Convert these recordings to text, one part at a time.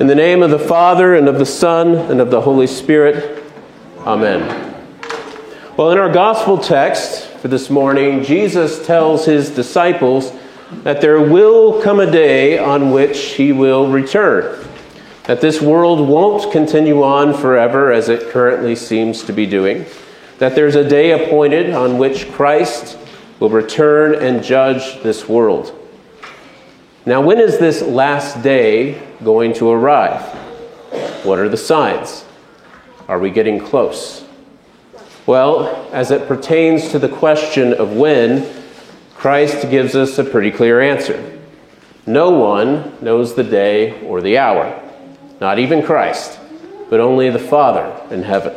In the name of the Father, and of the Son, and of the Holy Spirit, Amen. Well, in our gospel text for this morning, Jesus tells his disciples that there will come a day on which he will return, that this world won't continue on forever as it currently seems to be doing, that there's a day appointed on which Christ will return and judge this world. Now, when is this last day going to arrive? What are the signs? Are we getting close? Well, as it pertains to the question of when, Christ gives us a pretty clear answer. No one knows the day or the hour, not even Christ, but only the Father in heaven.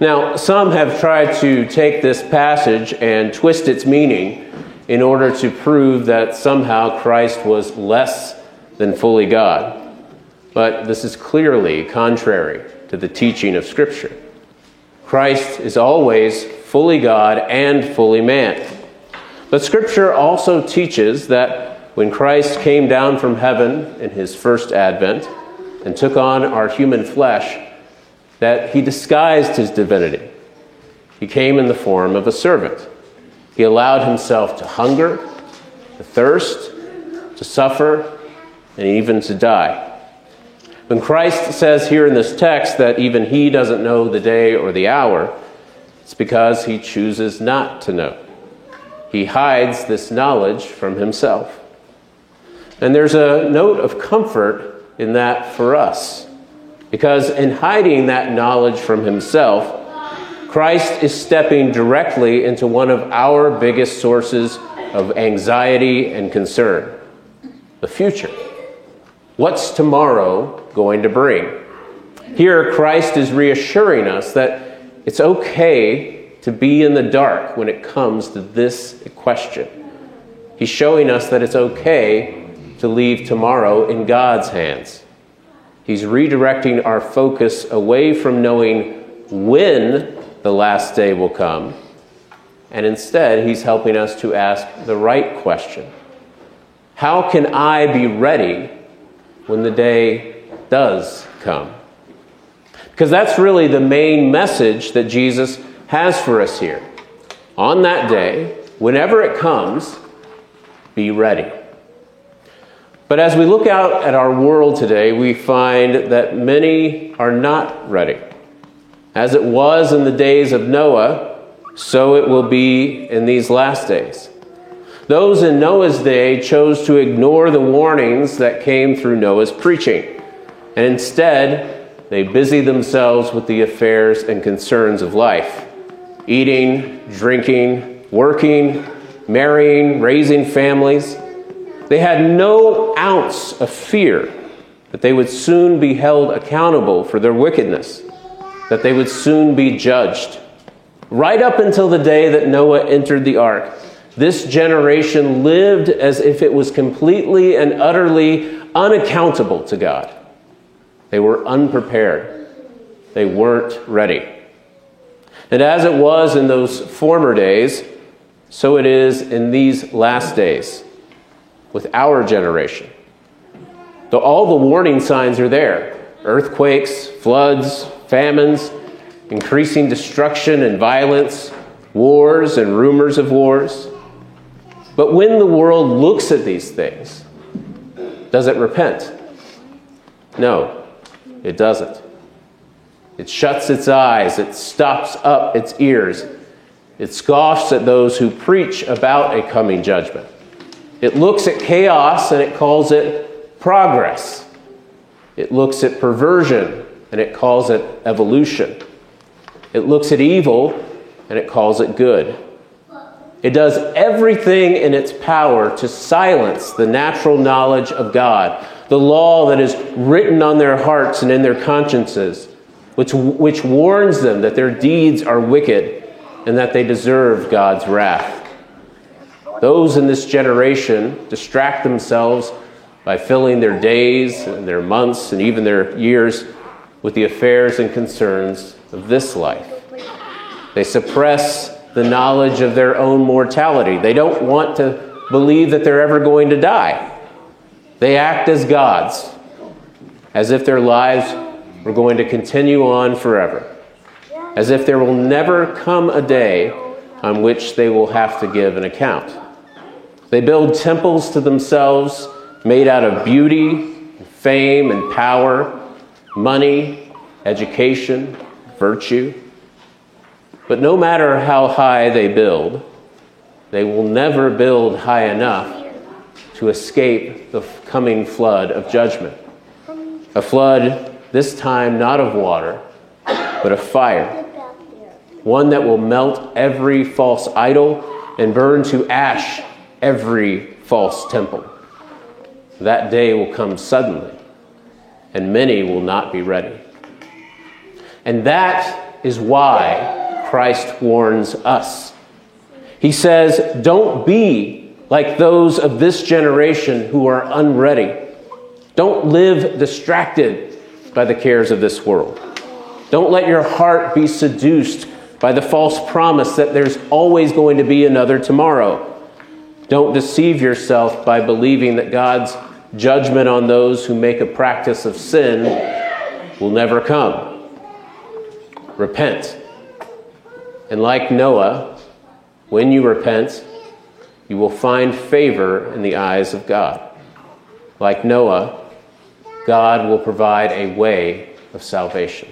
Now, some have tried to take this passage and twist its meaning in order to prove that somehow Christ was less than fully God. But this is clearly contrary to the teaching of Scripture. Christ is always fully God and fully man. But Scripture also teaches that when Christ came down from heaven in his first advent and took on our human flesh, that he disguised his divinity. He came in the form of a servant. He allowed himself to hunger, to thirst, to suffer, and even to die. When Christ says here in this text that even he doesn't know the day or the hour, it's because he chooses not to know. He hides this knowledge from himself. And there's a note of comfort in that for us, because in hiding that knowledge from himself, Christ is stepping directly into one of our biggest sources of anxiety and concern the future. What's tomorrow going to bring? Here, Christ is reassuring us that it's okay to be in the dark when it comes to this question. He's showing us that it's okay to leave tomorrow in God's hands. He's redirecting our focus away from knowing when the last day will come. And instead, he's helping us to ask the right question How can I be ready when the day does come? Because that's really the main message that Jesus has for us here. On that day, whenever it comes, be ready. But as we look out at our world today, we find that many are not ready. As it was in the days of Noah, so it will be in these last days. Those in Noah's day chose to ignore the warnings that came through Noah's preaching, and instead, they busy themselves with the affairs and concerns of life eating, drinking, working, marrying, raising families. They had no ounce of fear that they would soon be held accountable for their wickedness that they would soon be judged. Right up until the day that Noah entered the ark, this generation lived as if it was completely and utterly unaccountable to God. They were unprepared, they weren't ready. And as it was in those former days, so it is in these last days with our generation. Though all the warning signs are there earthquakes, floods, famines, increasing destruction and violence, wars and rumors of wars. But when the world looks at these things, does it repent? No, it doesn't. It shuts its eyes, it stops up its ears, it scoffs at those who preach about a coming judgment. It looks at chaos and it calls it progress. It looks at perversion and it calls it evolution. It looks at evil and it calls it good. It does everything in its power to silence the natural knowledge of God, the law that is written on their hearts and in their consciences, which, which warns them that their deeds are wicked and that they deserve God's wrath. Those in this generation distract themselves by filling their days and their months and even their years with the affairs and concerns of this life. They suppress the knowledge of their own mortality. They don't want to believe that they're ever going to die. They act as gods. as if their lives were going to continue on forever, as if there will never come a day on which they will have to give an account. They build temples to themselves made out of beauty, fame, and power, money, education, virtue. But no matter how high they build, they will never build high enough to escape the coming flood of judgment. A flood, this time not of water, but of fire. One that will melt every false idol and burn to ash every false temple. That day will come suddenly, and many will not be ready. And that is why Christ warns us. He says, Don't be like those of this generation who are unready. Don't live distracted by the cares of this world. Don't let your heart be seduced by the false promise that there's always going to be another tomorrow. Don't deceive yourself by believing that God's judgment on those who make a practice of sin will never come. Repent. And like Noah, when you repent, you will find favor in the eyes of God. Like Noah, God will provide a way of salvation.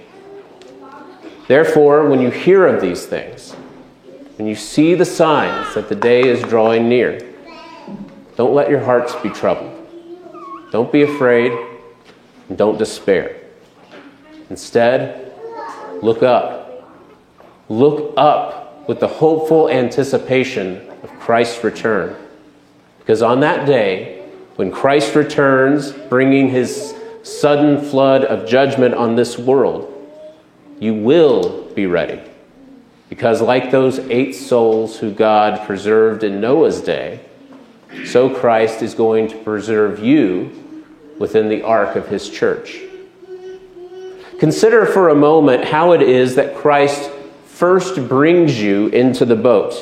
Therefore, when you hear of these things, when you see the signs that the day is drawing near, don't let your hearts be troubled. Don't be afraid and don't despair. Instead, look up. Look up with the hopeful anticipation of Christ's return. Because on that day, when Christ returns, bringing his sudden flood of judgment on this world, you will be ready. Because, like those eight souls who God preserved in Noah's day, so Christ is going to preserve you within the ark of his church. Consider for a moment how it is that Christ first brings you into the boat,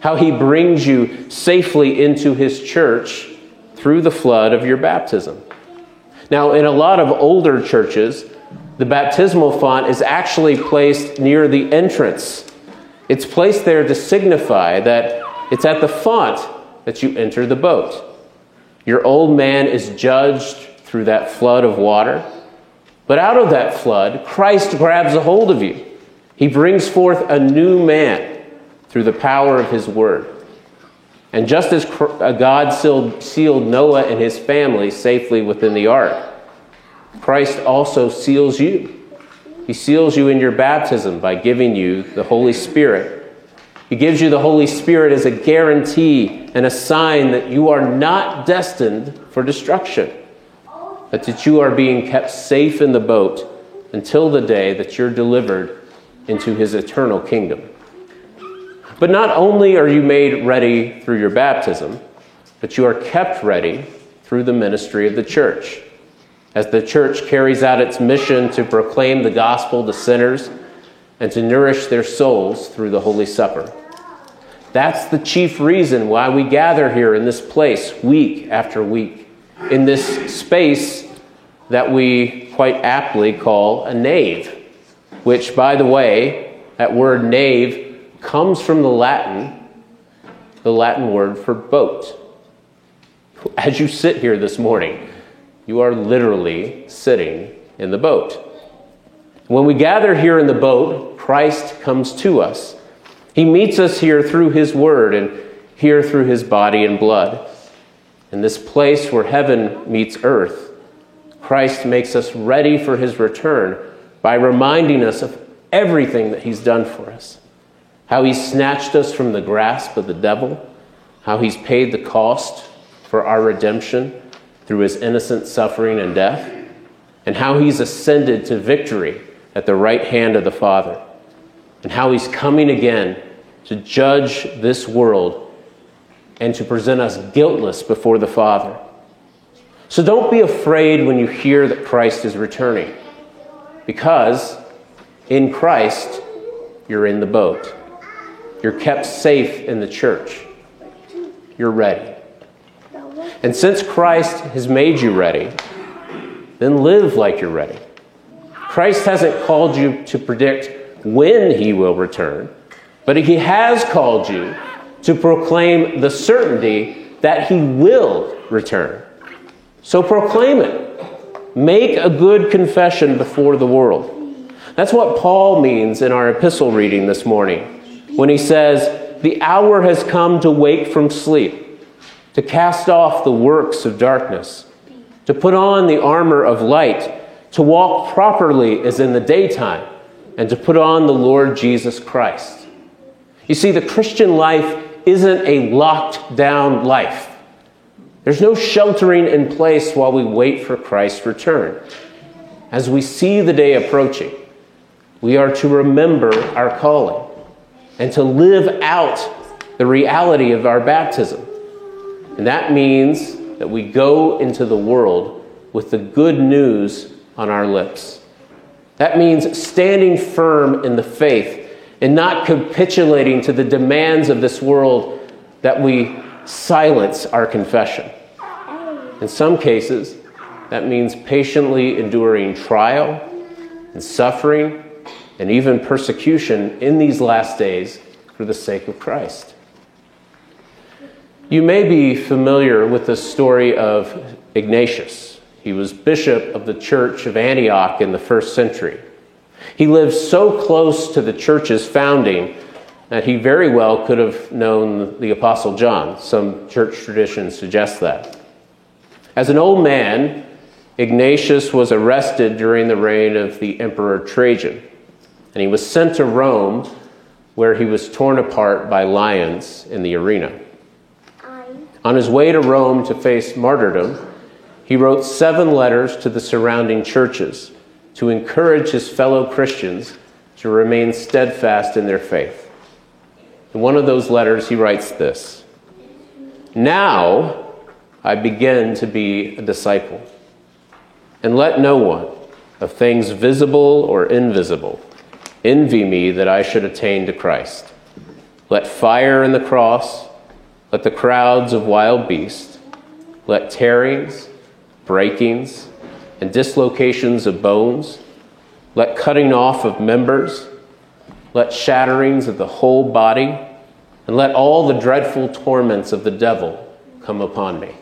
how he brings you safely into his church through the flood of your baptism. Now, in a lot of older churches, the baptismal font is actually placed near the entrance. It's placed there to signify that it's at the font that you enter the boat. Your old man is judged through that flood of water. But out of that flood, Christ grabs a hold of you. He brings forth a new man through the power of his word. And just as uh, God sealed Noah and his family safely within the ark, Christ also seals you. He seals you in your baptism by giving you the Holy Spirit he gives you the Holy Spirit as a guarantee and a sign that you are not destined for destruction, but that you are being kept safe in the boat until the day that you're delivered into his eternal kingdom. But not only are you made ready through your baptism, but you are kept ready through the ministry of the church. As the church carries out its mission to proclaim the gospel to sinners and to nourish their souls through the Holy Supper. That's the chief reason why we gather here in this place week after week, in this space that we quite aptly call a nave, which, by the way, that word nave comes from the Latin, the Latin word for boat. As you sit here this morning, you are literally sitting in the boat. When we gather here in the boat, Christ comes to us he meets us here through His Word and here through His body and blood. In this place where heaven meets earth, Christ makes us ready for His return by reminding us of everything that He's done for us. How He snatched us from the grasp of the devil, how He's paid the cost for our redemption through His innocent suffering and death, and how He's ascended to victory at the right hand of the Father and how he's coming again to judge this world and to present us guiltless before the Father. So don't be afraid when you hear that Christ is returning, because in Christ, you're in the boat. You're kept safe in the church. You're ready. And since Christ has made you ready, then live like you're ready. Christ hasn't called you to predict when he will return, but he has called you to proclaim the certainty that he will return. So proclaim it. Make a good confession before the world. That's what Paul means in our epistle reading this morning when he says, The hour has come to wake from sleep, to cast off the works of darkness, to put on the armor of light to walk properly as in the daytime, and to put on the Lord Jesus Christ. You see, the Christian life isn't a locked down life. There's no sheltering in place while we wait for Christ's return. As we see the day approaching, we are to remember our calling and to live out the reality of our baptism. And that means that we go into the world with the good news on our lips. That means standing firm in the faith and not capitulating to the demands of this world that we silence our confession. In some cases, that means patiently enduring trial and suffering and even persecution in these last days for the sake of Christ. You may be familiar with the story of Ignatius. He was bishop of the church of Antioch in the first century. He lived so close to the church's founding that he very well could have known the Apostle John. Some church traditions suggest that. As an old man, Ignatius was arrested during the reign of the Emperor Trajan, and he was sent to Rome, where he was torn apart by lions in the arena. On his way to Rome to face martyrdom, he wrote seven letters to the surrounding churches to encourage his fellow Christians to remain steadfast in their faith. In one of those letters, he writes this Now I begin to be a disciple, and let no one, of things visible or invisible, envy me that I should attain to Christ. Let fire and the cross, let the crowds of wild beasts, let tearings, breakings, and dislocations of bones. Let cutting off of members, let shatterings of the whole body, and let all the dreadful torments of the devil come upon me.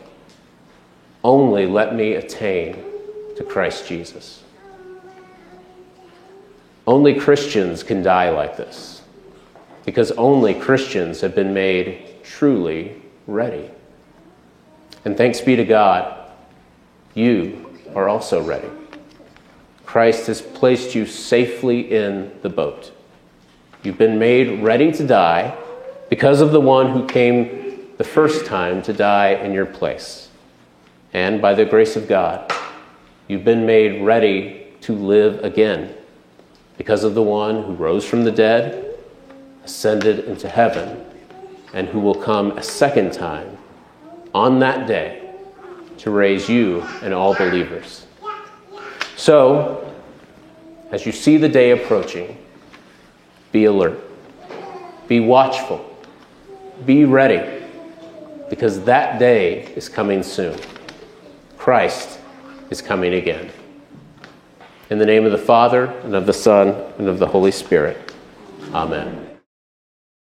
Only let me attain to Christ Jesus. Only Christians can die like this, because only Christians have been made truly ready. And thanks be to God you are also ready. Christ has placed you safely in the boat. You've been made ready to die because of the one who came the first time to die in your place. And by the grace of God, you've been made ready to live again because of the one who rose from the dead, ascended into heaven, and who will come a second time on that day to raise you and all believers. So, as you see the day approaching, be alert, be watchful, be ready, because that day is coming soon. Christ is coming again. In the name of the Father, and of the Son, and of the Holy Spirit. Amen.